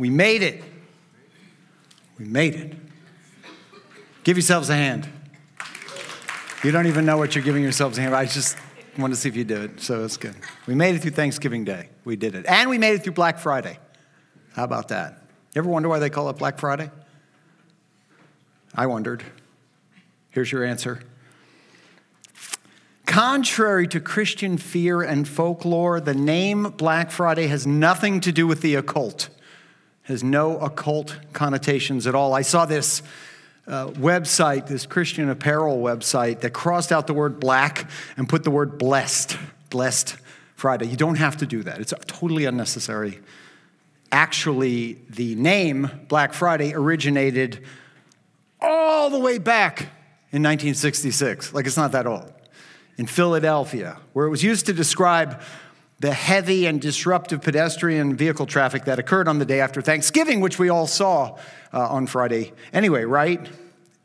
We made it. We made it. Give yourselves a hand. You don't even know what you're giving yourselves a hand. I just want to see if you do it, so it's good. We made it through Thanksgiving Day. We did it. And we made it through Black Friday. How about that? You ever wonder why they call it Black Friday? I wondered. Here's your answer. Contrary to Christian fear and folklore, the name Black Friday has nothing to do with the occult, has no occult connotations at all. I saw this uh, website, this Christian apparel website, that crossed out the word black and put the word blessed, blessed Friday. You don't have to do that, it's totally unnecessary. Actually, the name Black Friday originated all the way back in 1966. Like it's not that old in Philadelphia, where it was used to describe the heavy and disruptive pedestrian vehicle traffic that occurred on the day after Thanksgiving, which we all saw uh, on Friday anyway, right?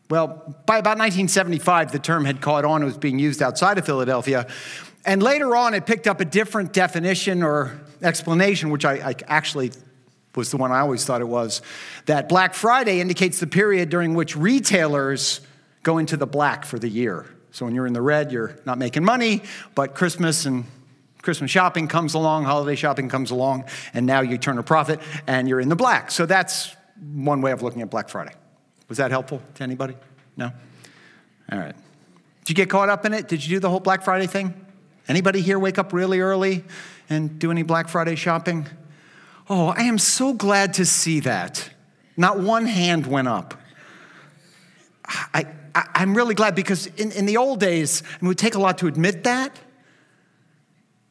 Well, by about 1975, the term had caught on. It was being used outside of Philadelphia. And later on, it picked up a different definition or explanation, which I, I actually was the one I always thought it was that Black Friday indicates the period during which retailers go into the black for the year. So when you're in the red, you're not making money, but Christmas and Christmas shopping comes along, holiday shopping comes along, and now you turn a profit and you're in the black. So that's one way of looking at Black Friday. Was that helpful to anybody? No? All right. Did you get caught up in it? Did you do the whole Black Friday thing? Anybody here wake up really early and do any Black Friday shopping? Oh, I am so glad to see that. Not one hand went up. I, I, am really glad because in, in the old days, it would take a lot to admit that,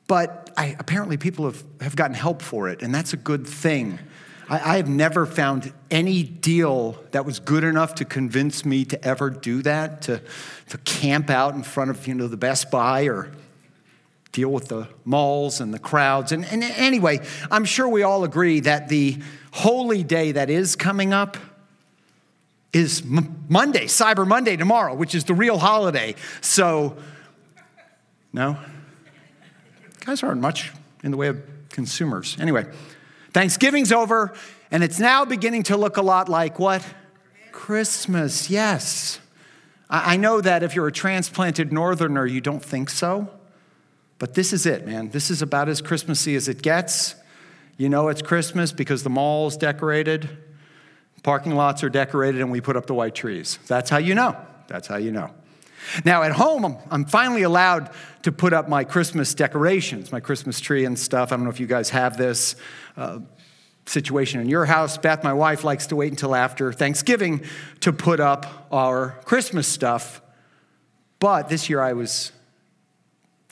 but I, apparently people have, have gotten help for it, and that's a good thing. I, I have never found any deal that was good enough to convince me to ever do that, to, to camp out in front of you know, the Best Buy or deal with the malls and the crowds. And, and anyway, I'm sure we all agree that the holy day that is coming up is M- Monday, Cyber Monday tomorrow, which is the real holiday. So, no? Guys aren't much in the way of consumers. Anyway, Thanksgiving's over, and it's now beginning to look a lot like what? Christmas, yes. I know that if you're a transplanted northerner, you don't think so. But this is it, man. This is about as Christmassy as it gets. You know it's Christmas because the mall's decorated, Parking lots are decorated and we put up the white trees. That's how you know. That's how you know. Now, at home, I'm, I'm, finally allowed to put up my Christmas decorations, my Christmas tree and stuff. I don't know if you guys have this uh, situation in your house. Beth, my wife, likes to wait until after Thanksgiving to put up our Christmas stuff. But this year I was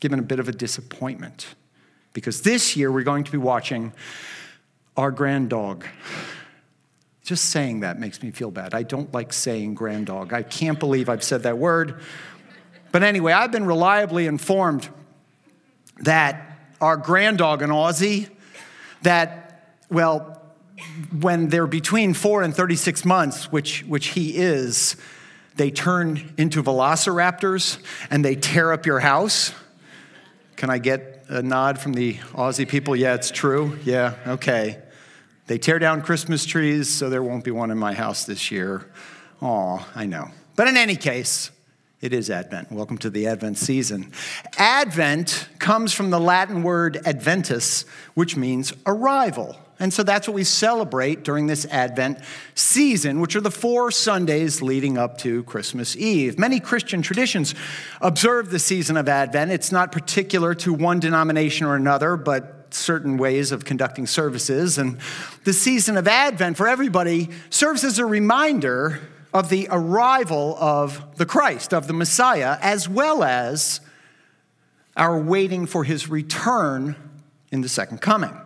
given a bit of a disappointment because this year we're going to be watching our grand dog. Just saying that makes me feel bad. I don't like saying grand dog. I can't believe I've said that word. But anyway, I've been reliably informed that our grand dog, an Aussie, that, well, when they're between four and 36 months, which, which he is, they turn into velociraptors and they tear up your house. Can I get a nod from the Aussie people? Yeah, it's true. Yeah, okay. They tear down Christmas trees, so there won't be one in my house this year. Oh, I know. But in any case, it is Advent. Welcome to the Advent season. Advent comes from the Latin word adventus, which means arrival. And so that's what we celebrate during this Advent season, which are the four Sundays leading up to Christmas Eve. Many Christian traditions observe the season of Advent. It's not particular to one denomination or another, but certain ways of conducting services. And the season of Advent for everybody serves as a reminder of the arrival of the Christ, of the Messiah, as well as our waiting for his return in the second coming.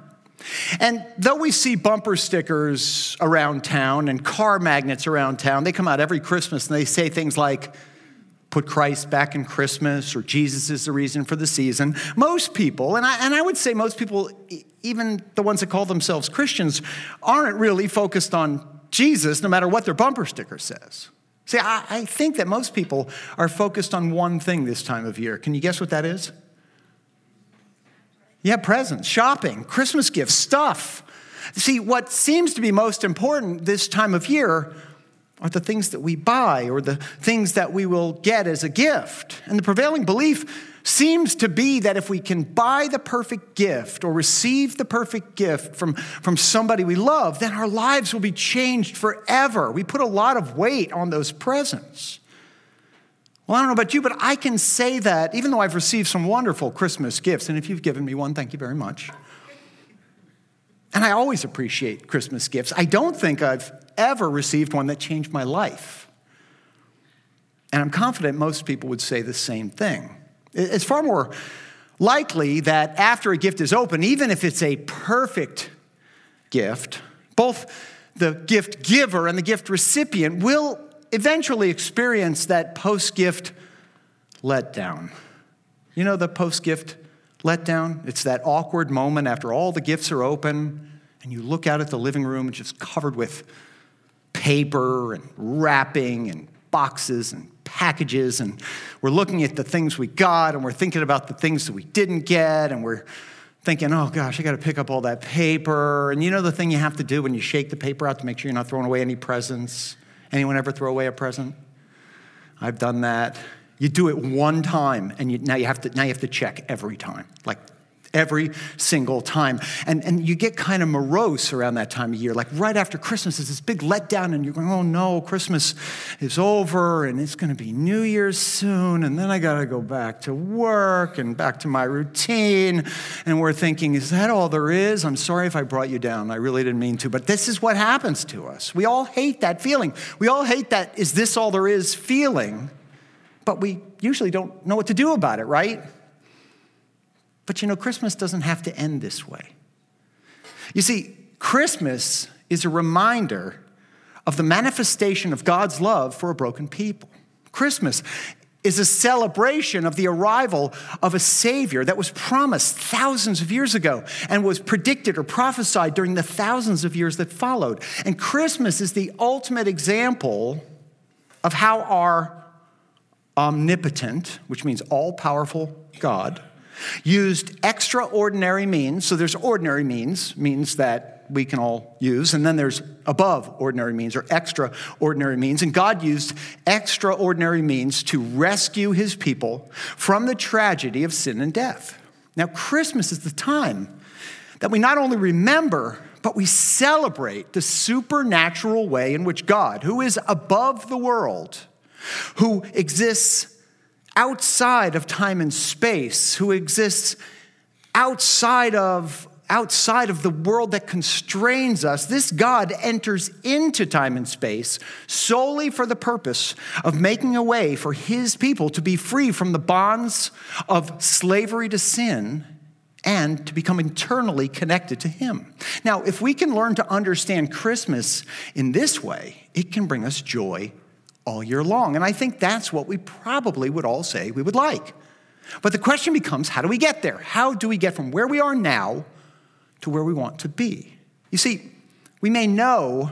And though we see bumper stickers around town and car magnets around town, they come out every Christmas and they say things like, put Christ back in Christmas or Jesus is the reason for the season. Most people, and I, and I would say most people, even the ones that call themselves Christians, aren't really focused on Jesus no matter what their bumper sticker says. See, I, I think that most people are focused on one thing this time of year. Can you guess what that is? Yeah, presents, shopping, Christmas gifts, stuff. See, what seems to be most important this time of year are the things that we buy or the things that we will get as a gift. And the prevailing belief seems to be that if we can buy the perfect gift or receive the perfect gift from, from somebody we love, then our lives will be changed forever. We put a lot of weight on those presents. Well, I don't know about you, but I can say that even though I've received some wonderful Christmas gifts, and if you've given me one, thank you very much. And I always appreciate Christmas gifts. I don't think I've ever received one that changed my life. And I'm confident most people would say the same thing. It's far more likely that after a gift is open, even if it's a perfect gift, both the gift giver and the gift recipient will eventually experience that post gift letdown. You know the post gift letdown? It's that awkward moment after all the gifts are open and you look out at the living room just covered with paper and wrapping and boxes and packages and we're looking at the things we got and we're thinking about the things that we didn't get and we're thinking, oh gosh, I got to pick up all that paper. And you know the thing you have to do when you shake the paper out to make sure you're not throwing away any presents? Anyone ever throw away a present? I've done that. You do it one time and you, now, you have to, now you have to check every time. Like every single time. And, and you get kind of morose around that time of year. Like right after Christmas, is this big letdown, and you're going, oh no, Christmas is over, and it's going to be New Year's soon, and then I got to go back to work and back to my routine. And we're thinking, is that all there is? I'm sorry if I brought you down. I really didn't mean to. But this is what happens to us. We all hate that feeling. We all hate that, is this all there is feeling? But we usually don't know what to do about it, right? But you know, Christmas doesn't have to end this way. You see, Christmas is a reminder of the manifestation of God's love for a broken people. Christmas is a celebration of the arrival of a Savior that was promised thousands of years ago and was predicted or prophesied during the thousands of years that followed. And Christmas is the ultimate example of how our omnipotent, which means all powerful God, used extraordinary means. So there's ordinary means, means that we can all use, and then there's above ordinary means or extraordinary means. And God used extraordinary means to rescue his people from the tragedy of sin and death. Now, Christmas is the time that we not only remember, but we celebrate the supernatural way in which God, who is above the world, who exists outside of time and space, who exists outside of outside of the world that constrains us, this God enters into time and space solely for the purpose of making a way for his people to be free from the bonds of slavery to sin and to become internally connected to him. Now, if we can learn to understand Christmas in this way, it can bring us joy all year long. And I think that's what we probably would all say we would like. But the question becomes how do we get there? How do we get from where we are now to where we want to be? You see, we may know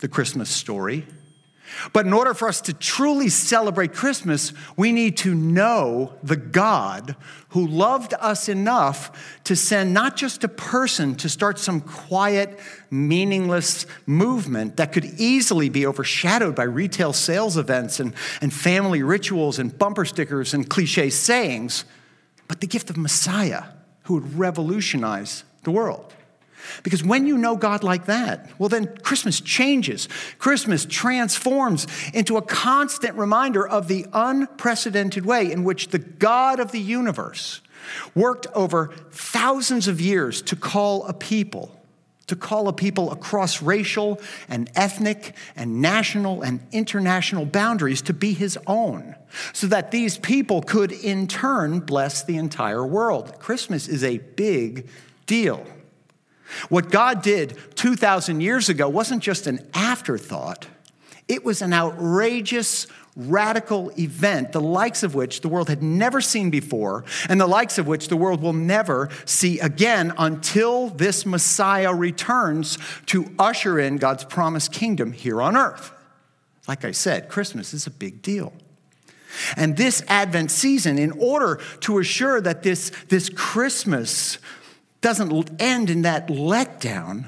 the Christmas story, but in order for us to truly celebrate Christmas, we need to know the God who loved us enough to send not just a person to start some quiet, meaningless movement that could easily be overshadowed by retail sales events and, and family rituals and bumper stickers and cliche sayings, but the gift of Messiah who would revolutionize the world. Because when you know God like that, well, then Christmas changes. Christmas transforms into a constant reminder of the unprecedented way in which the God of the universe worked over thousands of years to call a people, to call a people across racial and ethnic and national and international boundaries to be his own, so that these people could in turn bless the entire world. Christmas is a big deal. What God did 2,000 years ago wasn't just an afterthought, it was an outrageous, radical event, the likes of which the world had never seen before, and the likes of which the world will never see again until this Messiah returns to usher in God's promised kingdom here on earth. Like I said, Christmas is a big deal. And this Advent season, in order to assure that this, this Christmas doesn't end in that letdown,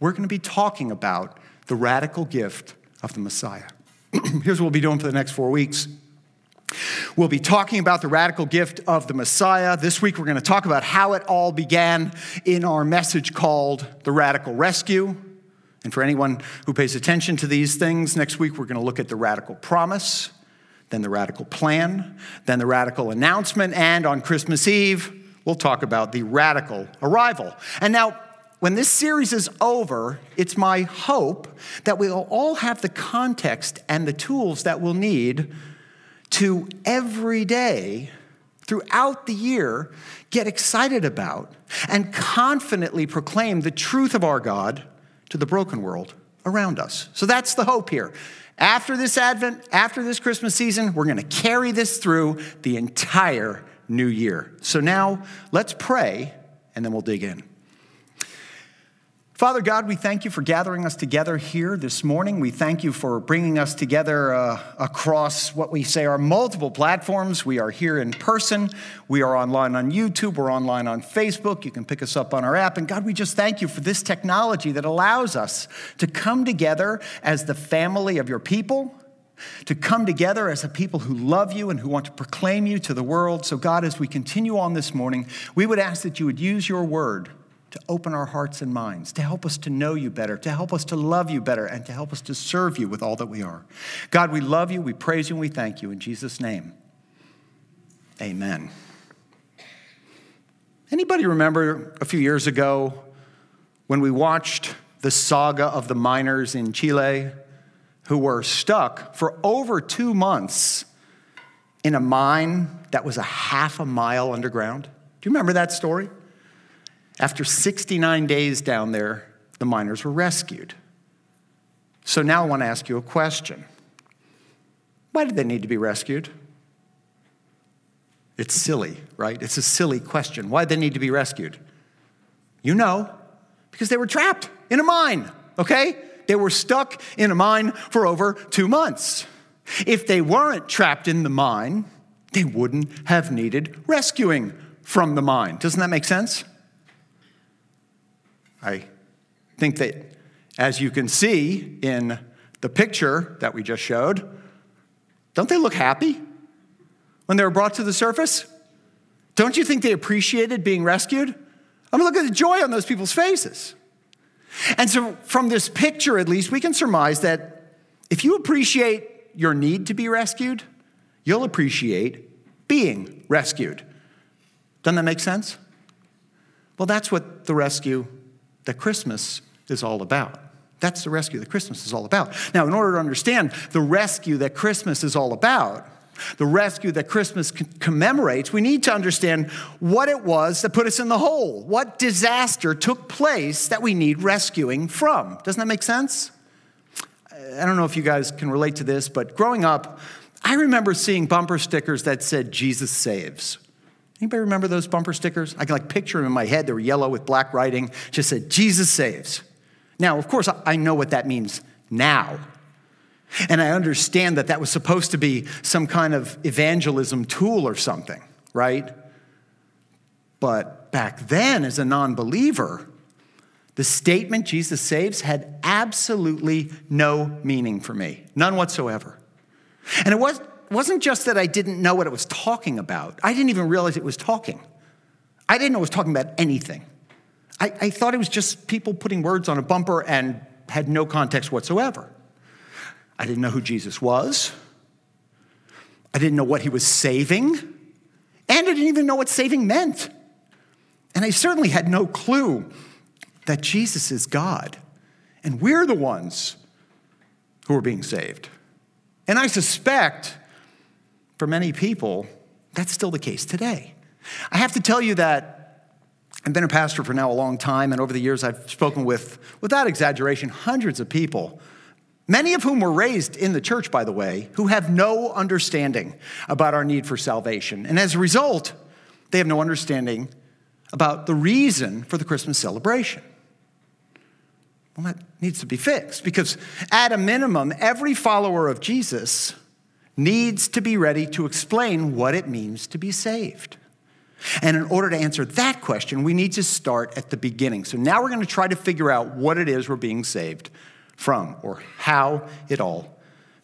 we're going to be talking about the radical gift of the Messiah. Here's what we'll be doing for the next four weeks. We'll be talking about the radical gift of the Messiah. This week, we're going to talk about how it all began in our message called The Radical Rescue. And for anyone who pays attention to these things, next week, we're going to look at the radical promise, then the radical plan, then the radical announcement, and on Christmas Eve, we'll talk about the radical arrival. And now, when this series is over, it's my hope that we'll all have the context and the tools that we'll need to every day throughout the year get excited about and confidently proclaim the truth of our God to the broken world around us. So that's the hope here. After this Advent, after this Christmas season, we're going to carry this through the entire new year. So now let's pray and then we'll dig in. Father God, we thank you for gathering us together here this morning. We thank you for bringing us together uh, across what we say are multiple platforms. We are here in person, we are online on YouTube, we're online on Facebook. You can pick us up on our app. And God, we just thank you for this technology that allows us to come together as the family of your people. To come together as a people who love you and who want to proclaim you to the world. So, God, as we continue on this morning, we would ask that you would use your word to open our hearts and minds, to help us to know you better, to help us to love you better, and to help us to serve you with all that we are. God, we love you, we praise you, and we thank you. In Jesus' name, amen. Anybody remember a few years ago when we watched the saga of the miners in Chile who were stuck for over two months in a mine that was a half a mile underground? Do you remember that story? After 69 days down there, the miners were rescued. So now I want to ask you a question. Why did they need to be rescued? It's silly, right? It's a silly question. Why did they need to be rescued? You know, because they were trapped in a mine, okay? They were stuck in a mine for over two months. If they weren't trapped in the mine, they wouldn't have needed rescuing from the mine. Doesn't that make sense? I think that, as you can see in the picture that we just showed, don't they look happy when they were brought to the surface? Don't you think they appreciated being rescued? I mean, look at the joy on those people's faces. And so, from this picture at least, we can surmise that if you appreciate your need to be rescued, you'll appreciate being rescued. Doesn't that make sense? Well, that's what the rescue that Christmas is all about. That's the rescue that Christmas is all about. Now, in order to understand the rescue that Christmas is all about, the rescue that Christmas commemorates, we need to understand what it was that put us in the hole. What disaster took place that we need rescuing from? Doesn't that make sense? I don't know if you guys can relate to this, but growing up, I remember seeing bumper stickers that said, Jesus saves. Anybody remember those bumper stickers? I can like picture them in my head. They were yellow with black writing. Just said, Jesus saves. Now, of course, I know what that means now. And I understand that that was supposed to be some kind of evangelism tool or something, right? But back then, as a non believer, the statement Jesus saves had absolutely no meaning for me, none whatsoever. And it was, wasn't just that I didn't know what it was talking about, I didn't even realize it was talking. I didn't know it was talking about anything. I, I thought it was just people putting words on a bumper and had no context whatsoever. I didn't know who Jesus was. I didn't know what he was saving. And I didn't even know what saving meant. And I certainly had no clue that Jesus is God and we're the ones who are being saved. And I suspect for many people, that's still the case today. I have to tell you that I've been a pastor for now a long time, and over the years I've spoken with, without exaggeration, hundreds of people, many of whom were raised in the church, by the way, who have no understanding about our need for salvation. And as a result, they have no understanding about the reason for the Christmas celebration. Well, that needs to be fixed because, at a minimum, every follower of Jesus needs to be ready to explain what it means to be saved. And in order to answer that question, we need to start at the beginning. So now we're going to try to figure out what it is we're being saved from or how it all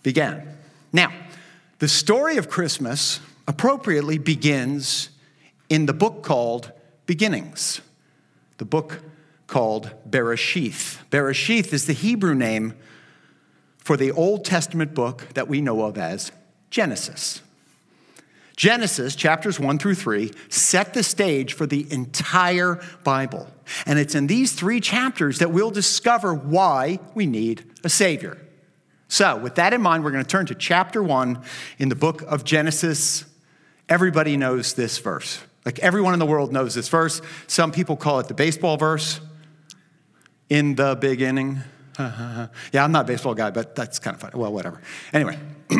began. Now, the story of Christmas appropriately begins in the book called Beginnings, the book called Bereshith. Bereshith is the Hebrew name for the Old Testament book that we know of as Genesis. Genesis, chapters 1 through 3, set the stage for the entire Bible. And it's in these three chapters that we'll discover why we need a Savior. So, with that in mind, we're going to turn to chapter 1 in the book of Genesis. Everybody knows this verse. Like everyone in the world knows this verse. Some people call it the baseball verse. In the beginning. yeah, I'm not a baseball guy, but that's kind of funny. Well, whatever. Anyway.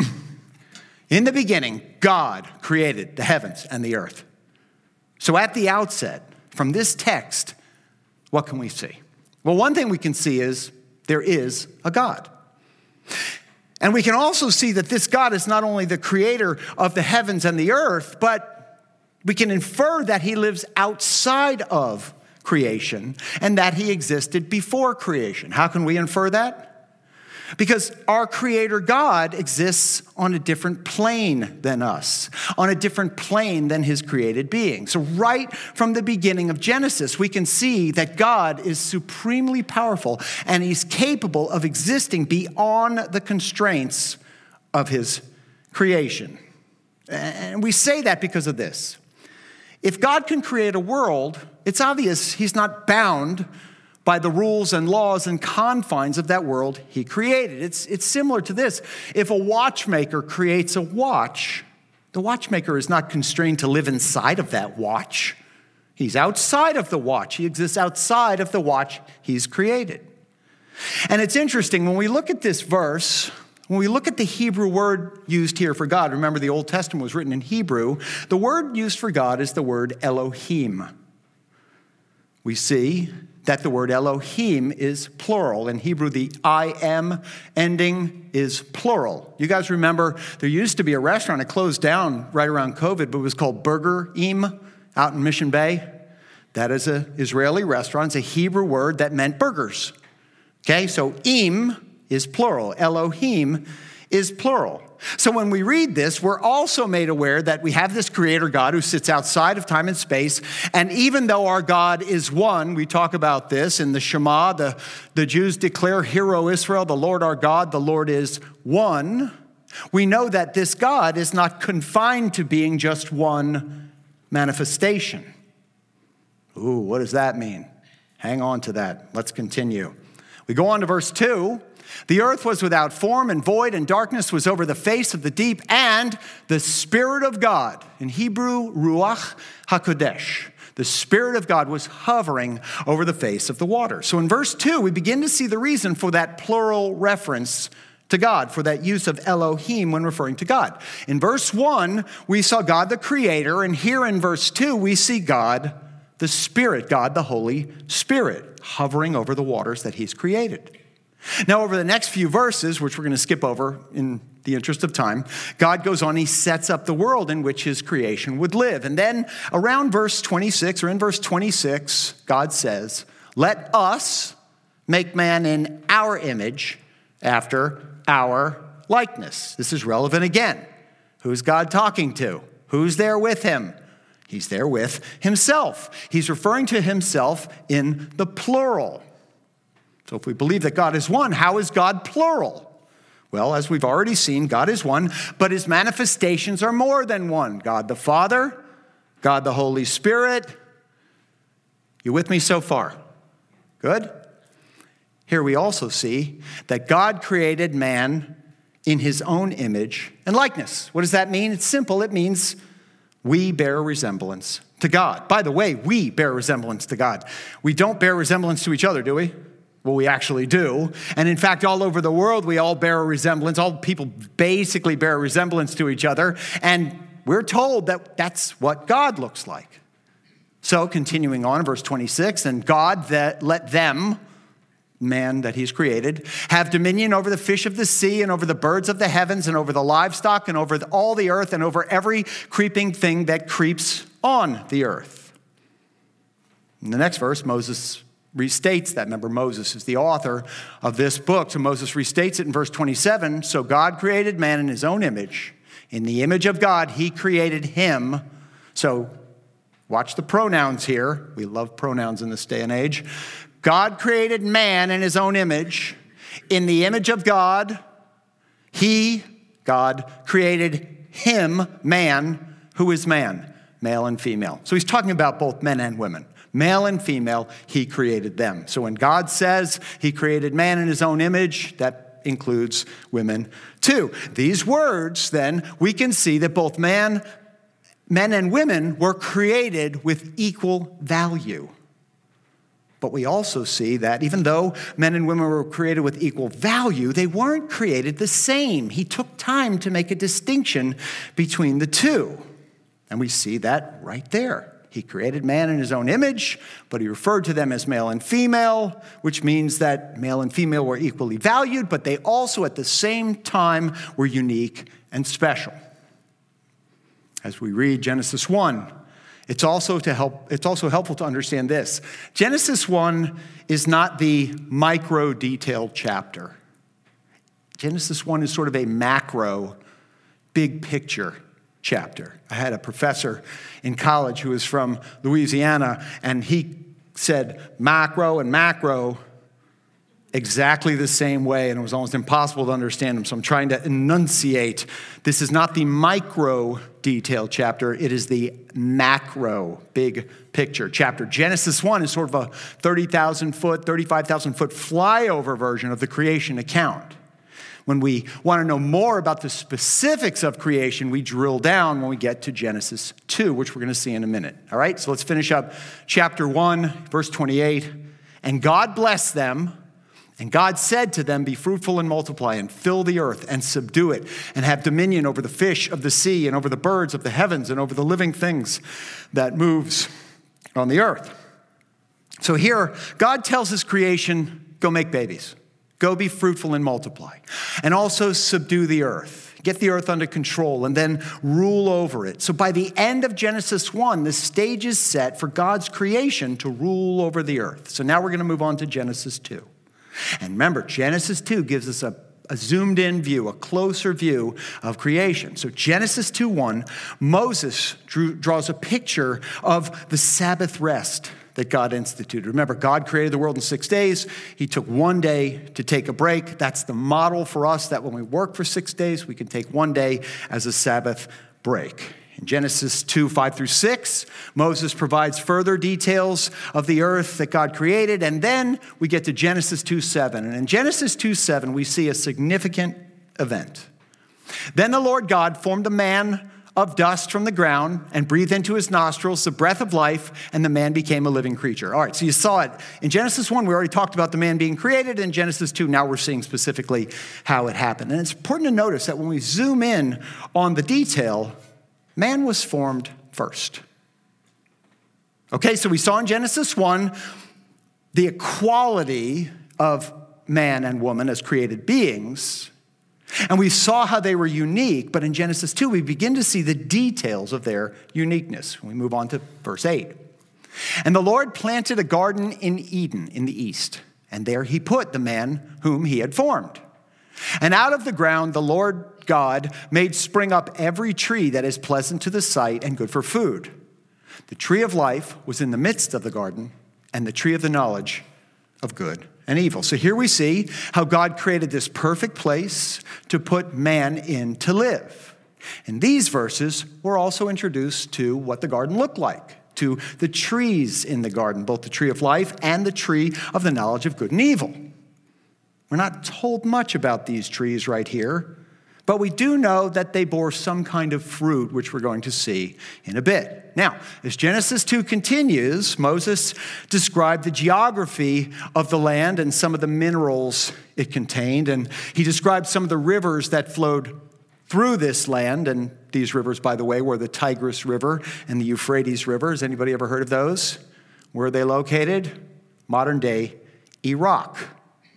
In the beginning, God created the heavens and the earth. So, at the outset, from this text, what can we see? Well, one thing we can see is there is a God. And we can also see that this God is not only the creator of the heavens and the earth, but we can infer that he lives outside of creation and that he existed before creation. How can we infer that? Because our Creator God exists on a different plane than us, on a different plane than His created being. So, right from the beginning of Genesis, we can see that God is supremely powerful and He's capable of existing beyond the constraints of His creation. And we say that because of this. If God can create a world, it's obvious He's not bound by the rules and laws and confines of that world he created. It's, it's similar to this. If a watchmaker creates a watch, the watchmaker is not constrained to live inside of that watch. He's outside of the watch. He exists outside of the watch he's created. And it's interesting when we look at this verse, when we look at the Hebrew word used here for God, remember the Old Testament was written in Hebrew, the word used for God is the word Elohim. We see that the word Elohim is plural. In Hebrew, the I am ending is plural. You guys remember there used to be a restaurant, it closed down right around COVID, but it was called Burgerim out in Mission Bay. That is an Israeli restaurant. It's a Hebrew word that meant burgers. Okay, so im is plural, Elohim is plural. So when we read this, we're also made aware that we have this creator God who sits outside of time and space. And even though our God is one, we talk about this in the Shema, the, the Jews declare, Hear, O Israel, the Lord our God, the Lord is one. We know that this God is not confined to being just one manifestation. Ooh, what does that mean? Hang on to that. Let's continue. We go on to verse 2. The earth was without form and void, and darkness was over the face of the deep, and the Spirit of God, in Hebrew, Ruach HaKodesh, the Spirit of God was hovering over the face of the water. So in verse 2, we begin to see the reason for that plural reference to God, for that use of Elohim when referring to God. In verse 1, we saw God the Creator, and here in verse 2, we see God the Spirit, God the Holy Spirit, hovering over the waters that He's created. Now, over the next few verses, which we're going to skip over in the interest of time, God goes on, he sets up the world in which his creation would live. And then around verse 26, or in verse 26, God says, Let us make man in our image after our likeness. This is relevant again. Who's God talking to? Who's there with him? He's there with himself. He's referring to himself in the plural. So, if we believe that God is one, how is God plural? Well, as we've already seen, God is one, but his manifestations are more than one God the Father, God the Holy Spirit. You with me so far? Good? Here we also see that God created man in his own image and likeness. What does that mean? It's simple. It means we bear resemblance to God. By the way, we bear resemblance to God. We don't bear resemblance to each other, do we? Well, we actually do. And in fact, all over the world, we all bear a resemblance. All people basically bear a resemblance to each other. And we're told that that's what God looks like. So, continuing on, verse 26, and God that let them, man that he's created, have dominion over the fish of the sea and over the birds of the heavens and over the livestock and over all the earth and over every creeping thing that creeps on the earth. In the next verse, Moses restates that. Remember, Moses is the author of this book. So Moses restates it in verse 27. So God created man in his own image. In the image of God, he created him. So watch the pronouns here. We love pronouns in this day and age. God created man in his own image. In the image of God, he, God, created him, man. Who is man? Male and female. So he's talking about both men and women. Male and female, he created them. So when God says he created man in his own image, that includes women too. These words, then, we can see that both man, men and women were created with equal value. But we also see that even though men and women were created with equal value, they weren't created the same. He took time to make a distinction between the two. And we see that right there. He created man in his own image, but he referred to them as male and female, which means that male and female were equally valued, but they also at the same time were unique and special. As we read Genesis 1, it's also, to help, it's also helpful to understand this. Genesis 1 is not the micro detailed chapter. Genesis 1 is sort of a macro, big picture chapter. I had a professor in college who was from Louisiana, and he said macro and macro exactly the same way, and it was almost impossible to understand him. So I'm trying to enunciate. This is not the micro detail chapter, it is the macro, big picture chapter. Genesis 1 is sort of a 30,000 foot, 35,000 foot flyover version of the creation account. When we want to know more about the specifics of creation, we drill down when we get to Genesis 2, which we're going to see in a minute. All right, so let's finish up chapter 1, verse 28. And God blessed them. And God said to them, Be fruitful and multiply, and fill the earth, and subdue it, and have dominion over the fish of the sea, and over the birds of the heavens, and over the living things that moves on the earth. So here, God tells his creation, Go make babies. Go be fruitful and multiply. And also subdue the earth. Get the earth under control and then rule over it. So by the end of Genesis 1, the stage is set for God's creation to rule over the earth. So now we're going to move on to Genesis 2. And remember, Genesis 2 gives us a a zoomed in view, a closer view of creation. So, Genesis 2 1, Moses drew, draws a picture of the Sabbath rest that God instituted. Remember, God created the world in six days. He took one day to take a break. That's the model for us that when we work for six days, we can take one day as a Sabbath break. In Genesis 2 5 through 6, Moses provides further details of the earth that God created. And then we get to Genesis 2 7. And in Genesis 2 7, we see a significant event. Then the Lord God formed a man of dust from the ground and breathed into his nostrils the breath of life, and the man became a living creature. All right, so you saw it. In Genesis 1, we already talked about the man being created. In Genesis 2, now we're seeing specifically how it happened. And it's important to notice that when we zoom in on the detail, man was formed first. Okay, so we saw in Genesis 1 the equality of man and woman as created beings. And we saw how they were unique, but in Genesis 2, we begin to see the details of their uniqueness. We move on to verse 8. And the Lord planted a garden in Eden in the east, and there he put the man whom he had formed. And out of the ground, the Lord God made spring up every tree that is pleasant to the sight and good for food. The tree of life was in the midst of the garden, and the tree of the knowledge of good and evil. So here we see how God created this perfect place to put man in to live. In these verses, we're also introduced to what the garden looked like, to the trees in the garden, both the tree of life and the tree of the knowledge of good and evil. We're not told much about these trees right here, but we do know that they bore some kind of fruit, which we're going to see in a bit. Now, as Genesis 2 continues, Moses described the geography of the land and some of the minerals it contained. And he described some of the rivers that flowed through this land. And these rivers, by the way, were the Tigris River and the Euphrates River. Has anybody ever heard of those? Where are they located? Modern day Iraq.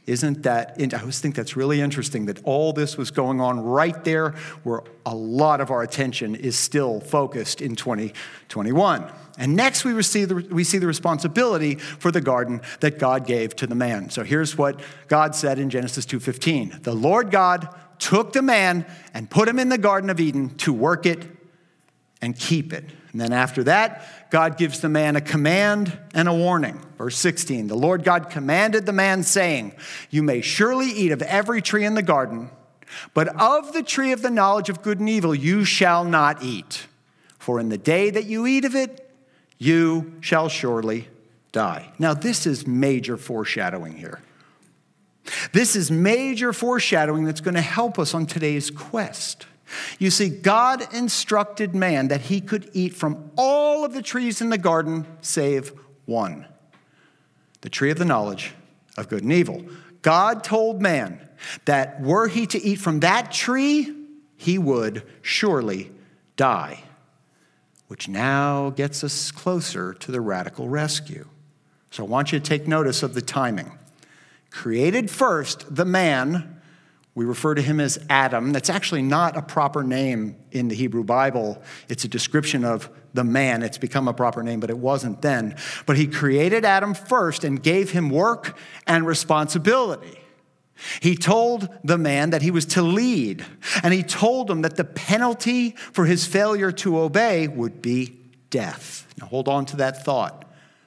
Isn't that, I always think that's really interesting that all this was going on right there where a lot of our attention is still focused in 2021. And next we see, the, we see the responsibility for the garden that God gave to the man. So here's what God said in Genesis 2.15. The Lord God took the man and put him in the Garden of Eden to work it and keep it. And then after that, God gives the man a command and a warning. Verse 16 The Lord God commanded the man, saying, You may surely eat of every tree in the garden, but of the tree of the knowledge of good and evil you shall not eat. For in the day that you eat of it, you shall surely die. Now, this is major foreshadowing here. This is major foreshadowing that's going to help us on today's quest. You see, God instructed man that he could eat from all of the trees in the garden save one the tree of the knowledge of good and evil. God told man that were he to eat from that tree, he would surely die, which now gets us closer to the radical rescue. So I want you to take notice of the timing. Created first, the man we refer to him as Adam. That's actually not a proper name in the Hebrew Bible. It's a description of the man. It's become a proper name, but it wasn't then. But he created Adam first and gave him work and responsibility. He told the man that he was to lead, and he told him that the penalty for his failure to obey would be death. Now hold on to that thought.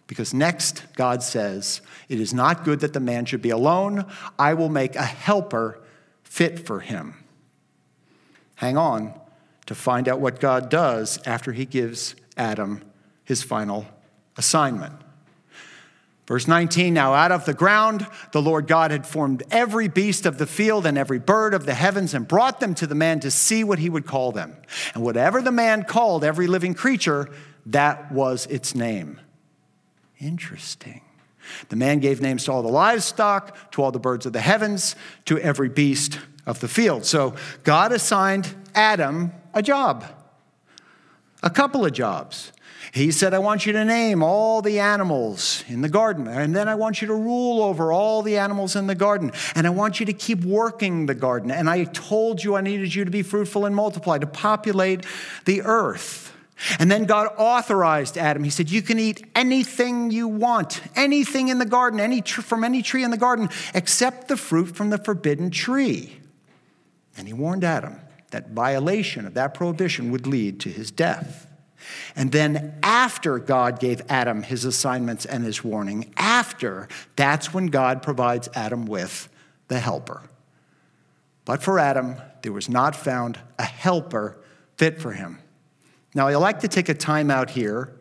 Because next, God says, It is not good that the man should be alone. I will make a helper fit for him. Hang on to find out what God does after he gives Adam his final assignment. Verse 19 Now out of the ground the Lord God had formed every beast of the field and every bird of the heavens and brought them to the man to see what he would call them. And whatever the man called every living creature, that was its name. Interesting. The man gave names to all the livestock, to all the birds of the heavens, to every beast of the field. So God assigned Adam a job, a couple of jobs. He said, I want you to name all the animals in the garden, and then I want you to rule over all the animals in the garden, and I want you to keep working the garden. And I told you I needed you to be fruitful and multiply, to populate the earth. And then God authorized Adam. He said, You can eat anything you want, anything in the garden, any tr- from any tree in the garden, except the fruit from the forbidden tree. And he warned Adam that violation of that prohibition would lead to his death. And then, after God gave Adam his assignments and his warning, after, that's when God provides Adam with the helper. But for Adam, there was not found a helper fit for him. Now, I like to take a time out here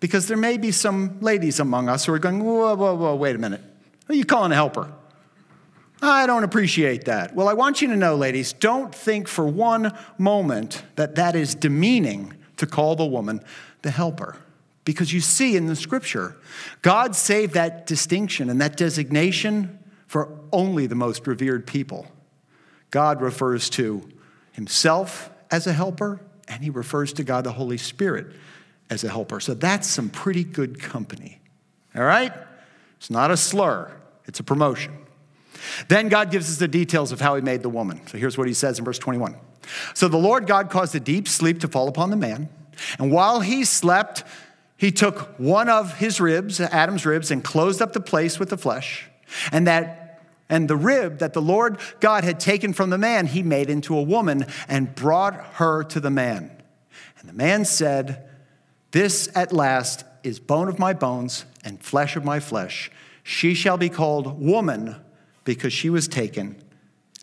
because there may be some ladies among us who are going, whoa, whoa, whoa, wait a minute. Are you calling a helper? I don't appreciate that. Well, I want you to know, ladies, don't think for one moment that that is demeaning to call the woman the helper. Because you see in the scripture, God saved that distinction and that designation for only the most revered people. God refers to himself as a helper and he refers to God the Holy Spirit as a helper. So that's some pretty good company. All right? It's not a slur, it's a promotion. Then God gives us the details of how he made the woman. So here's what he says in verse 21. So the Lord God caused a deep sleep to fall upon the man, and while he slept, he took one of his ribs, Adam's ribs, and closed up the place with the flesh. And that and the rib that the Lord God had taken from the man, he made into a woman and brought her to the man. And the man said, This at last is bone of my bones and flesh of my flesh. She shall be called woman because she was taken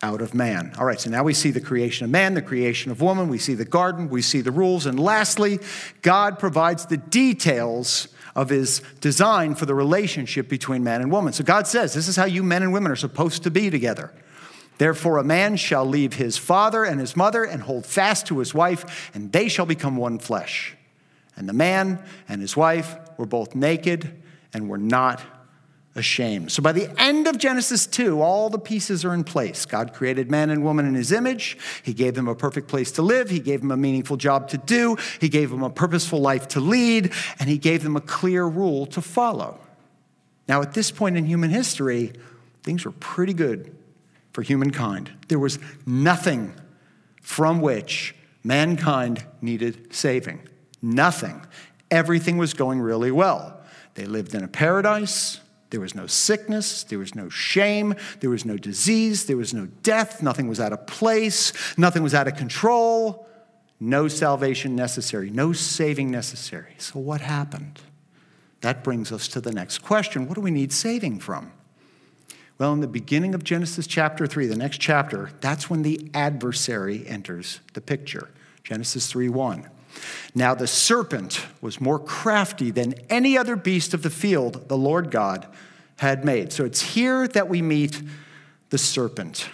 out of man. All right, so now we see the creation of man, the creation of woman, we see the garden, we see the rules, and lastly, God provides the details of his design for the relationship between man and woman. So God says, This is how you men and women are supposed to be together. Therefore, a man shall leave his father and his mother and hold fast to his wife, and they shall become one flesh. And the man and his wife were both naked and were not ashamed. So by the end of Genesis 2, all the pieces are in place. God created man and woman in his image. He gave them a perfect place to live. He gave them a meaningful job to do. He gave them a purposeful life to lead. And he gave them a clear rule to follow. Now, at this point in human history, things were pretty good for humankind. There was nothing from which mankind needed saving. Nothing. Everything was going really well. They lived in a paradise. There was no sickness, there was no shame, there was no disease, there was no death, nothing was out of place, nothing was out of control, no salvation necessary, no saving necessary. So, what happened? That brings us to the next question what do we need saving from? Well, in the beginning of Genesis chapter 3, the next chapter, that's when the adversary enters the picture. Genesis 3 1. Now the serpent was more crafty than any other beast of the field the Lord God had made. So it's here that we meet the serpent.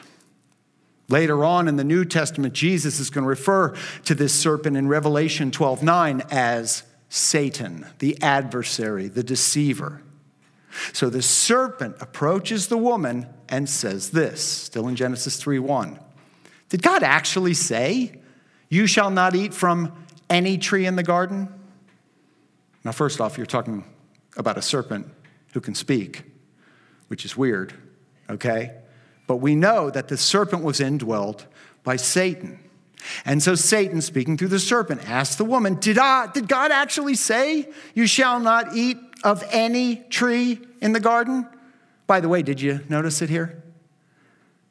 Later on in the New Testament, Jesus is going to refer to this serpent in Revelation 12 9 as Satan, the adversary, the deceiver. So the serpent approaches the woman and says this, still in Genesis 3 1. Did God actually say, You shall not eat from any tree in the garden? Now, first off, you're talking about a serpent who can speak, which is weird, okay? But we know that the serpent was indwelt by Satan. And so Satan, speaking through the serpent, asked the woman, did, I, did God actually say, You shall not eat of any tree in the garden? By the way, did you notice it here?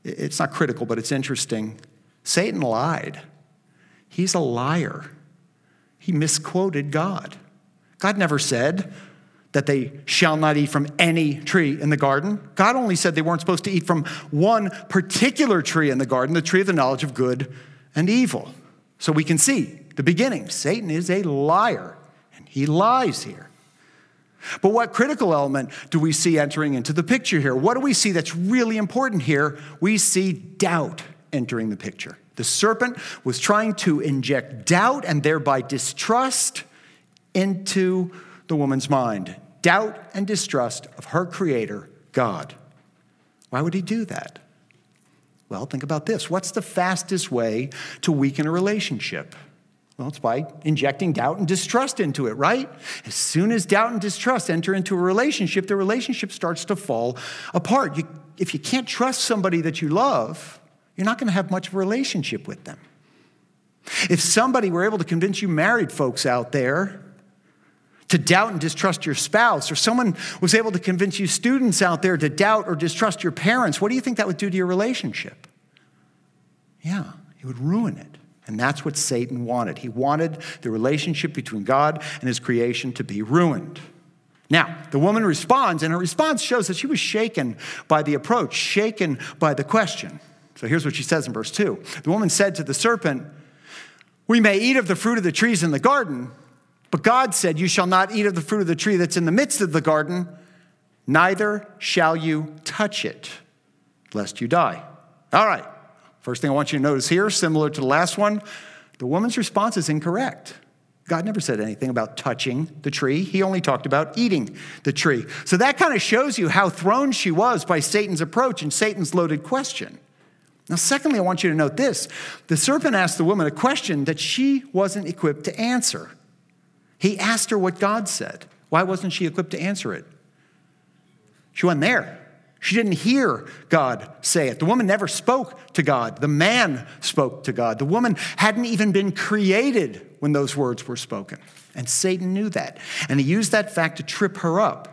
It's not critical, but it's interesting. Satan lied. He's a liar he misquoted God. God never said that they shall not eat from any tree in the garden. God only said they weren't supposed to eat from one particular tree in the garden, the tree of the knowledge of good and evil. So we can see the beginning. Satan is a liar, and he lies here. But what critical element do we see entering into the picture here? What do we see that's really important here? We see doubt entering the picture. The serpent was trying to inject doubt and thereby distrust into the woman's mind. Doubt and distrust of her creator, God. Why would he do that? Well, think about this. What's the fastest way to weaken a relationship? Well, it's by injecting doubt and distrust into it, right? As soon as doubt and distrust enter into a relationship, the relationship starts to fall apart. You, if you can't trust somebody that you love, you're not going to have much of a relationship with them. If somebody were able to convince you married folks out there to doubt and distrust your spouse, or someone was able to convince you students out there to doubt or distrust your parents, what do you think that would do to your relationship? Yeah, it would ruin it. And that's what Satan wanted. He wanted the relationship between God and his creation to be ruined. Now, the woman responds, and her response shows that she was shaken by the approach, shaken by the question. So here's what she says in verse 2 The woman said to the serpent, We may eat of the fruit of the trees in the garden, but God said, You shall not eat of the fruit of the tree that's in the midst of the garden, neither shall you touch it, lest you die. All right. First thing I want you to notice here, similar to the last one, the woman's response is incorrect. God never said anything about touching the tree. He only talked about eating the tree. So that kind of shows you how thrown she was by Satan's approach and Satan's loaded question. Now, secondly, I want you to note this the serpent asked the woman a question that she wasn't equipped to answer. He asked her what God said. Why wasn't she equipped to answer it? She wasn't there. She didn't hear God say it. The woman never spoke to God. The man spoke to God. The woman hadn't even been created when those words were spoken. And Satan knew that. And he used that fact to trip her up.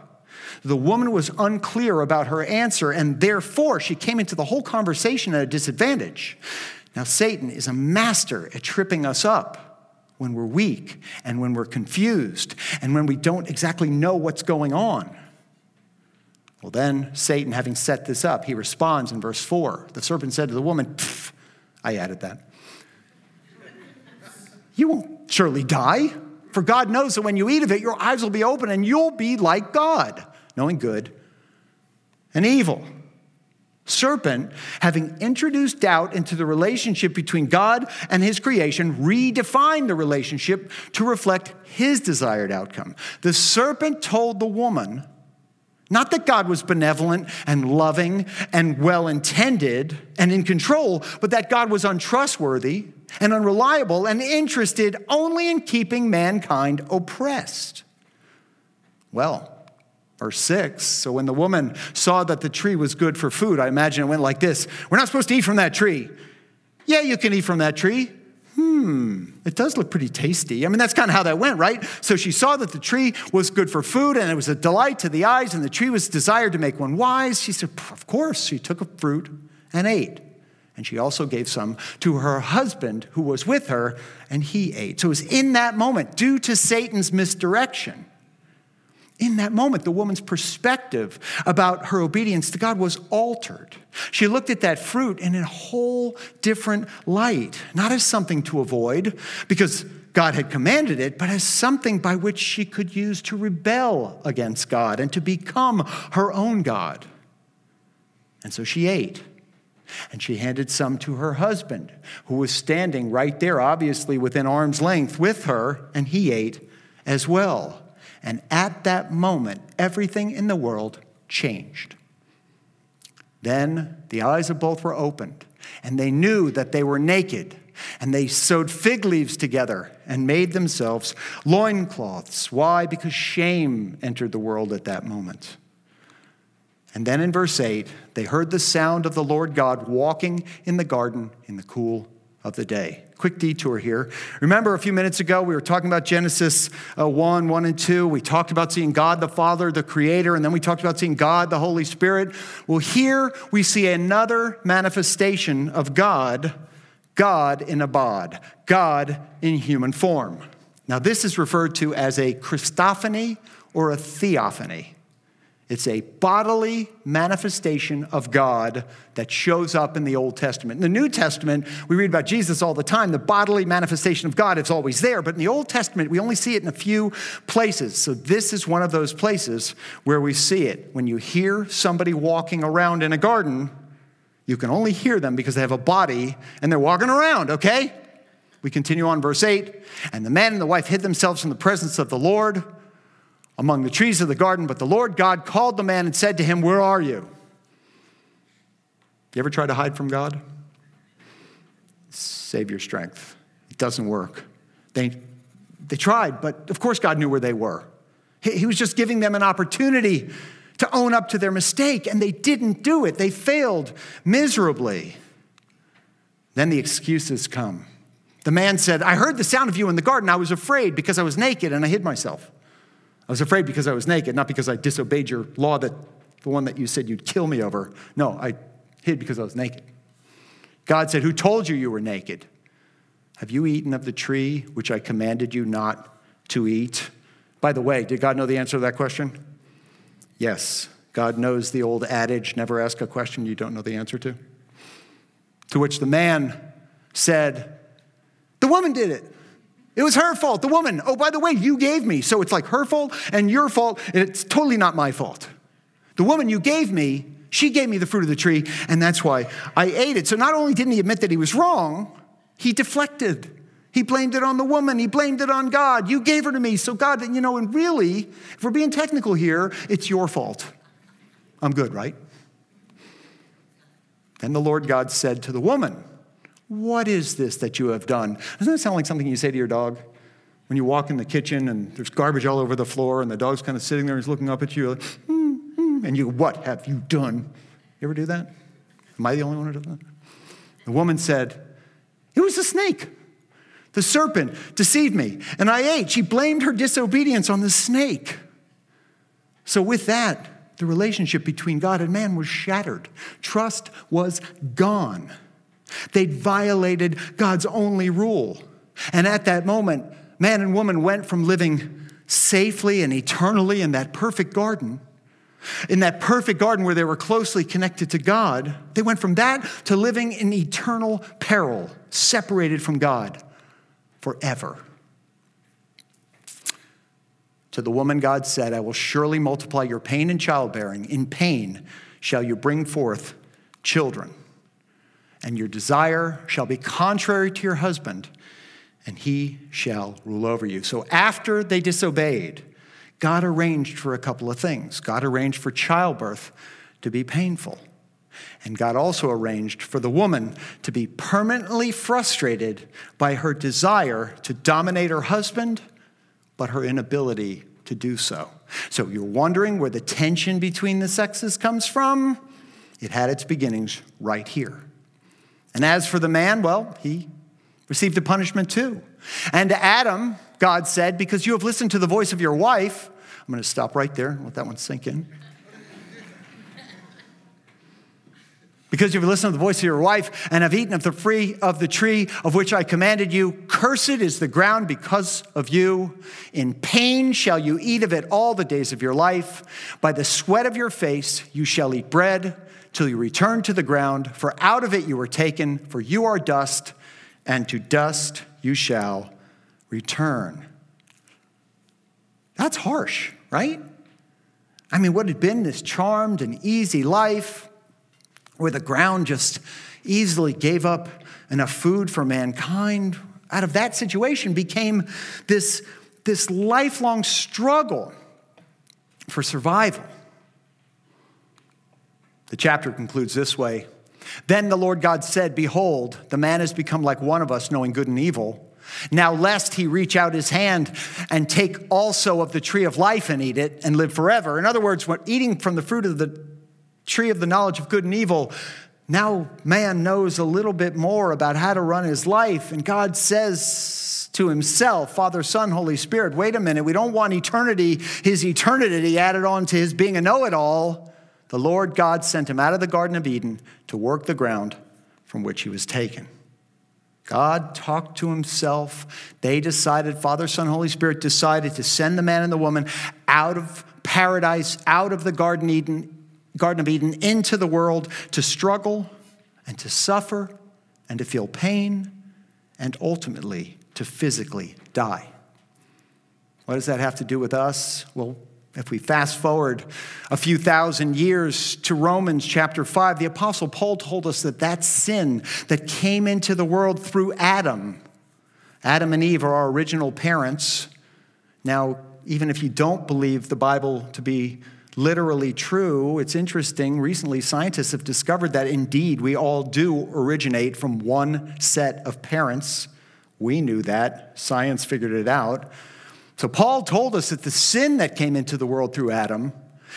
The woman was unclear about her answer, and therefore she came into the whole conversation at a disadvantage. Now, Satan is a master at tripping us up when we're weak and when we're confused and when we don't exactly know what's going on. Well, then, Satan, having set this up, he responds in verse 4. The serpent said to the woman, I added that. You won't surely die, for God knows that when you eat of it, your eyes will be open and you'll be like God knowing good and evil. Serpent, having introduced doubt into the relationship between God and his creation, redefined the relationship to reflect his desired outcome. The serpent told the woman, not that God was benevolent and loving and well intended and in control, but that God was untrustworthy and unreliable and interested only in keeping mankind oppressed. Well, Verse 6 So when the woman saw that the tree was good for food, I imagine it went like this We're not supposed to eat from that tree. Yeah, you can eat from that tree. Hmm, it does look pretty tasty. I mean, that's kind of how that went, right? So she saw that the tree was good for food and it was a delight to the eyes, and the tree was desired to make one wise. She said, Of course. She took a fruit and ate. And she also gave some to her husband who was with her, and he ate. So it was in that moment, due to Satan's misdirection, in that moment, the woman's perspective about her obedience to God was altered. She looked at that fruit in a whole different light, not as something to avoid, because God had commanded it, but as something by which she could use to rebel against God and to become her own God. And so she ate. And she handed some to her husband, who was standing right there, obviously within arm's length with her, and he ate as well. And at that moment, everything in the world changed. Then the eyes of both were opened, and they knew that they were naked. And they sewed fig leaves together and made themselves loincloths. Why? Because shame entered the world at that moment. And then in verse 8, they heard the sound of the Lord God walking in the garden in the cool of the day. Quick detour here. Remember a few minutes ago, we were talking about Genesis uh, 1, 1 and 2. We talked about seeing God the Father, the Creator, and then we talked about seeing God the Holy Spirit. Well, here we see another manifestation of God, God in a bod, God in human form. Now, this is referred to as a Christophany or a theophany. It's a bodily manifestation of God that shows up in the Old Testament. In the New Testament, we read about Jesus all the time. The bodily manifestation of God is always there, but in the Old Testament, we only see it in a few places. So this is one of those places where we see it. When you hear somebody walking around in a garden, you can only hear them because they have a body and they're walking around, okay? We continue on, verse 8. And the man and the wife hid themselves from the presence of the Lord among the trees of the garden, but the Lord God called the man and said to him, Where are you? You ever try to hide from God? Save your strength. It doesn't work. They, they tried, but of course God knew where they were. He, he was just giving them an opportunity to own up to their mistake, and they didn't do it. They failed miserably. Then the excuses come. The man said, I heard the sound of you in the garden. I was afraid because I was naked and I hid myself. I was afraid because I was naked, not because I disobeyed your law that the one that you said you'd kill me over. No, I hid because I was naked. God said, Who told you you were naked? Have you eaten of the tree which I commanded you not to eat? By the way, did God know the answer to that question? Yes. God knows the old adage never ask a question you don't know the answer to. To which the man said, The woman did it. It was her fault, the woman. Oh, by the way, you gave me. So it's like her fault and your fault, and it's totally not my fault. The woman you gave me, she gave me the fruit of the tree, and that's why I ate it. So not only didn't he admit that he was wrong, he deflected. He blamed it on the woman. He blamed it on God. You gave her to me. So, God, you know, and really, if we're being technical here, it's your fault. I'm good, right? Then the Lord God said to the woman, what is this that you have done? Doesn't that sound like something you say to your dog? When you walk in the kitchen and there's garbage all over the floor and the dog's kind of sitting there and he's looking up at you, like, mm, mm, and you, what have you done? You ever do that? Am I the only one who does that? The woman said, It was a snake. The serpent deceived me, and I ate. She blamed her disobedience on the snake. So, with that, the relationship between God and man was shattered. Trust was gone. They'd violated God's only rule. And at that moment, man and woman went from living safely and eternally in that perfect garden, in that perfect garden where they were closely connected to God, they went from that to living in eternal peril, separated from God forever. To the woman, God said, I will surely multiply your pain in childbearing. In pain shall you bring forth children and your desire shall be contrary to your husband, and he shall rule over you. So after they disobeyed, God arranged for a couple of things. God arranged for childbirth to be painful. And God also arranged for the woman to be permanently frustrated by her desire to dominate her husband, but her inability to do so. So you're wondering where the tension between the sexes comes from? It had its beginnings right here. And as for the man, well, he received a punishment too. And to Adam, God said, Because you have listened to the voice of your wife, I'm going to stop right there and let that one sink in. Because you've listened to the voice of your wife and have eaten of the free of the tree of which I commanded you, cursed is the ground because of you. In pain shall you eat of it all the days of your life. By the sweat of your face you shall eat bread till you return to the ground, for out of it you were taken, for you are dust, and to dust you shall return. That's harsh, right? I mean, what had been this charmed and easy life? Where the ground just easily gave up enough food for mankind, out of that situation became this, this lifelong struggle for survival. The chapter concludes this way Then the Lord God said, Behold, the man has become like one of us, knowing good and evil. Now, lest he reach out his hand and take also of the tree of life and eat it and live forever. In other words, what eating from the fruit of the tree of the knowledge of good and evil, now man knows a little bit more about how to run his life. And God says to himself, Father, Son, Holy Spirit, wait a minute, we don't want eternity, his eternity added on to his being a know it all. The Lord God sent him out of the Garden of Eden to work the ground from which he was taken. God talked to himself. They decided, Father, Son, Holy Spirit decided to send the man and the woman out of paradise, out of the Garden Eden, Garden of Eden into the world to struggle and to suffer and to feel pain and ultimately to physically die. What does that have to do with us? Well, if we fast forward a few thousand years to Romans chapter 5, the Apostle Paul told us that that sin that came into the world through Adam, Adam and Eve are our original parents. Now, even if you don't believe the Bible to be literally true. It's interesting. Recently, scientists have discovered that indeed we all do originate from one set of parents. We knew that. Science figured it out. So, Paul told us that the sin that came into the world through Adam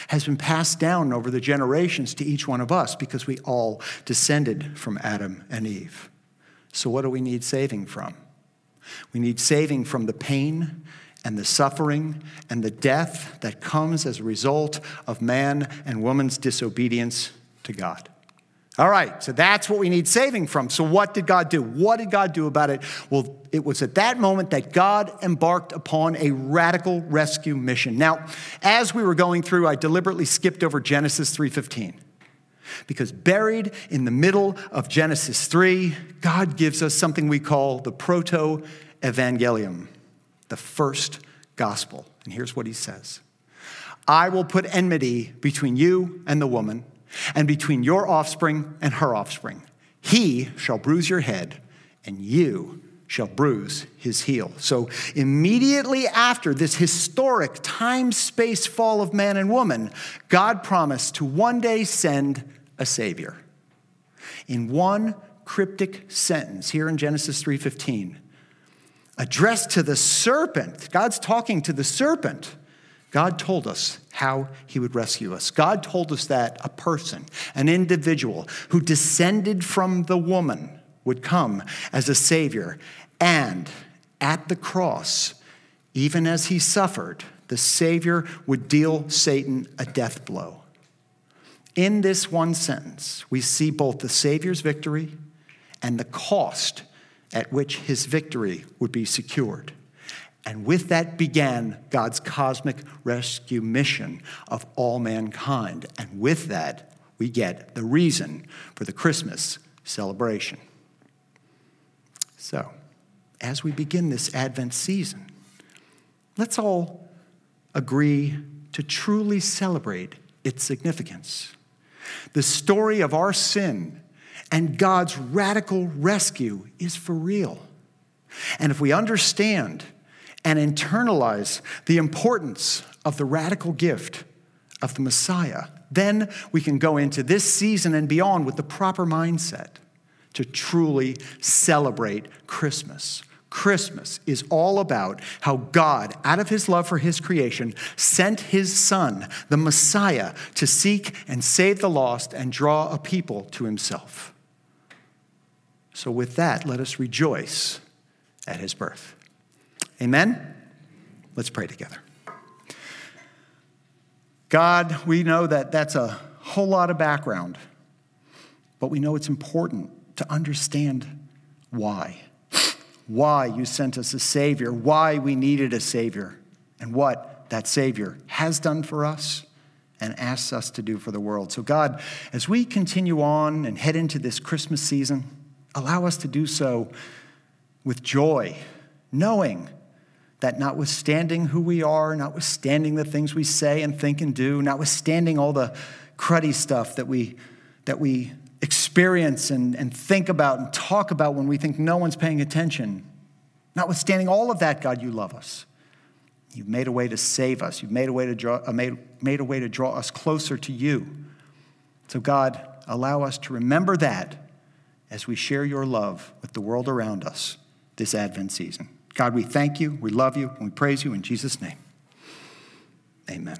has been passed down over the generations to each one of us because we all descended from Adam and Eve. So, what do we need saving from? We need saving from the pain and the suffering and the death that comes as a result of man and woman's disobedience to God. All right, so that's what we need saving from. So, what did God do? What did God do about it? Well, it was at that moment that God embarked upon a radical rescue mission. Now, as we were going through, I deliberately skipped over Genesis 3:15. Because buried in the middle of Genesis 3, God gives us something we call the proto evangelium the first gospel. And here's what he says I will put enmity between you and the woman, and between your offspring and her offspring. He shall bruise your head, and you shall bruise his heel. So, immediately after this historic time space fall of man and woman, God promised to one day send a Savior. In one cryptic sentence here in Genesis 3:15, addressed to the serpent. God's talking to the serpent. God told us how he would rescue us. God told us that a person, an individual who descended from the woman, would come as a savior. And at the cross, even as he suffered, the Savior would deal Satan a death blow. In this one sentence, we see both the Savior's victory and the cost at which his victory would be secured. And with that began God's cosmic rescue mission of all mankind. And with that, we get the reason for the Christmas celebration. So, as we begin this Advent season, let's all agree to truly celebrate its significance. The story of our sin and God's radical rescue is for real. And if we understand and internalize the importance of the radical gift of the Messiah, then we can go into this season and beyond with the proper mindset to truly celebrate Christmas, Christmas is all about how God, out of his love for his creation, sent his son, the Messiah, to seek and save the lost and draw a people to himself. So, with that, let us rejoice at his birth. Amen? Let's pray together. God, we know that that's a whole lot of background, but we know it's important to understand why why you sent us a Savior, why we needed a Savior, and what that Savior has done for us and asks us to do for the world. So, God, as we continue on and head into this Christmas season, allow us to do so with joy, knowing that notwithstanding who we are, notwithstanding the things we say and think and do, notwithstanding all the cruddy stuff that we, that we experience and, and think about and talk about when we think no one's paying attention. Notwithstanding all of that, God, you love us. You've made a way to save us. You've made a way to draw, uh, made, made a way to draw us closer to you. So, God, allow us to remember that as we share your love with the world around us this Advent season. God, we thank you, we love you, and we praise you in Jesus' name. Amen.